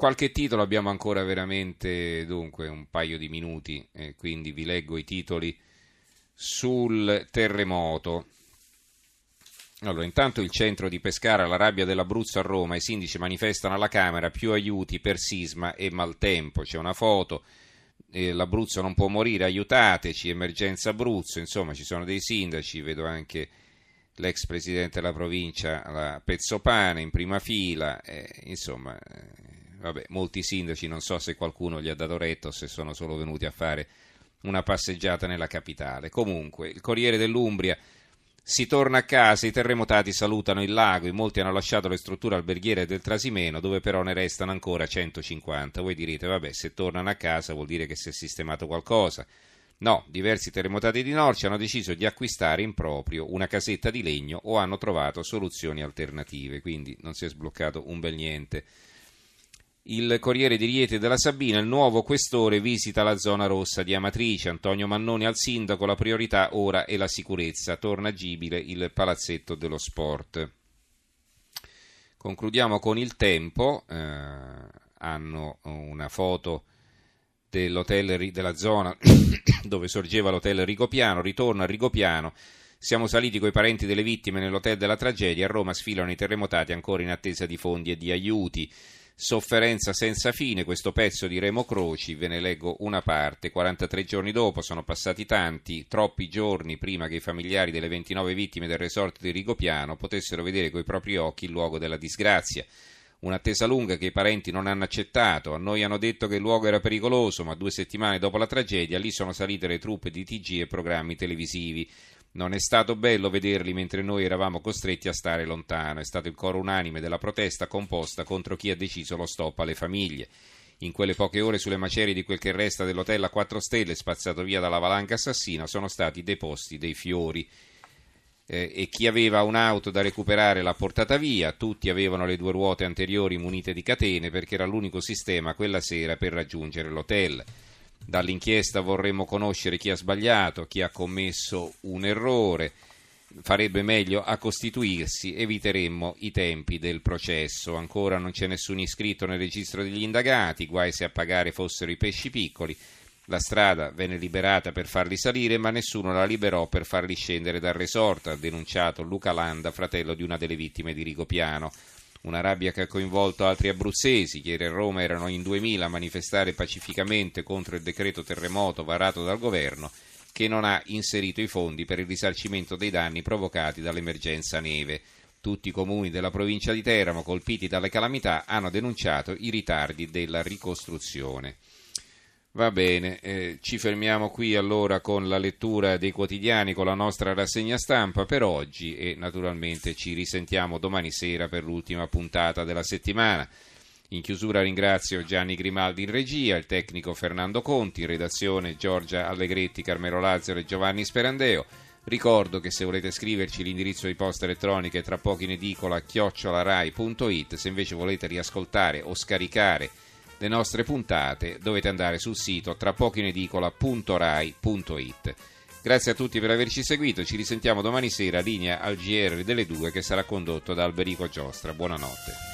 qualche titolo abbiamo ancora veramente, dunque, un paio di minuti, eh, quindi vi leggo i titoli sul terremoto. Allora, intanto il centro di Pescara, la rabbia dell'Abruzzo a Roma, i sindaci manifestano alla Camera più aiuti per sisma e maltempo. C'è una foto, eh, l'Abruzzo non può morire, aiutateci, emergenza Abruzzo, insomma ci sono dei sindaci, vedo anche l'ex presidente della provincia, la Pezzopane, in prima fila, eh, insomma, eh, vabbè, molti sindaci, non so se qualcuno gli ha dato retto o se sono solo venuti a fare una passeggiata nella capitale. Comunque, il Corriere dell'Umbria si torna a casa, i terremotati salutano il lago, in molti hanno lasciato le strutture alberghiere del Trasimeno, dove però ne restano ancora 150. Voi direte, vabbè, se tornano a casa vuol dire che si è sistemato qualcosa. No, diversi terremotati di Norcia hanno deciso di acquistare in proprio una casetta di legno o hanno trovato soluzioni alternative, quindi non si è sbloccato un bel niente il Corriere di Riete della Sabina, il nuovo questore visita la zona rossa di Amatrice. Antonio Mannoni al sindaco, la priorità ora è la sicurezza. Torna agibile il palazzetto dello sport. Concludiamo con il tempo. Eh, hanno una foto dell'hotel della zona dove sorgeva l'hotel Rigopiano. Ritorno a Rigopiano. Siamo saliti coi parenti delle vittime nell'hotel della tragedia. A Roma sfilano i terremotati ancora in attesa di fondi e di aiuti. Sofferenza senza fine, questo pezzo di Remo Croci, ve ne leggo una parte. 43 giorni dopo, sono passati tanti, troppi giorni prima che i familiari delle 29 vittime del resort di Rigopiano potessero vedere coi propri occhi il luogo della disgrazia. Un'attesa lunga che i parenti non hanno accettato. A noi hanno detto che il luogo era pericoloso, ma due settimane dopo la tragedia lì sono salite le truppe di TG e programmi televisivi. Non è stato bello vederli mentre noi eravamo costretti a stare lontano. È stato il coro unanime della protesta composta contro chi ha deciso lo stop alle famiglie. In quelle poche ore sulle macerie di quel che resta dell'hotel a 4 stelle spazzato via dalla valanga assassina sono stati deposti dei fiori. Eh, e chi aveva un'auto da recuperare l'ha portata via, tutti avevano le due ruote anteriori munite di catene perché era l'unico sistema quella sera per raggiungere l'hotel. Dall'inchiesta vorremmo conoscere chi ha sbagliato, chi ha commesso un errore. Farebbe meglio a costituirsi, eviteremmo i tempi del processo. Ancora non c'è nessun iscritto nel registro degli indagati, guai se a pagare fossero i pesci piccoli. La strada venne liberata per farli salire, ma nessuno la liberò per farli scendere dal resort, ha denunciato Luca Landa, fratello di una delle vittime di Rigopiano. Una rabbia che ha coinvolto altri abruzzesi. Ieri a Roma erano in 2000 a manifestare pacificamente contro il decreto terremoto varato dal governo che non ha inserito i fondi per il risarcimento dei danni provocati dall'emergenza neve. Tutti i comuni della provincia di Teramo colpiti dalle calamità hanno denunciato i ritardi della ricostruzione. Va bene, eh, ci fermiamo qui allora con la lettura dei quotidiani, con la nostra rassegna stampa per oggi e naturalmente ci risentiamo domani sera per l'ultima puntata della settimana. In chiusura ringrazio Gianni Grimaldi in regia, il tecnico Fernando Conti, in redazione Giorgia Allegretti, Carmelo Lazzaro e Giovanni Sperandeo. Ricordo che se volete scriverci l'indirizzo di posta elettronica è tra poco in edicola chiocciolarai.it, se invece volete riascoltare o scaricare le nostre puntate dovete andare sul sito tra poco in. Grazie a tutti per averci seguito, ci risentiamo domani sera, linea al GR delle 2 che sarà condotto da Alberico Giostra. Buonanotte.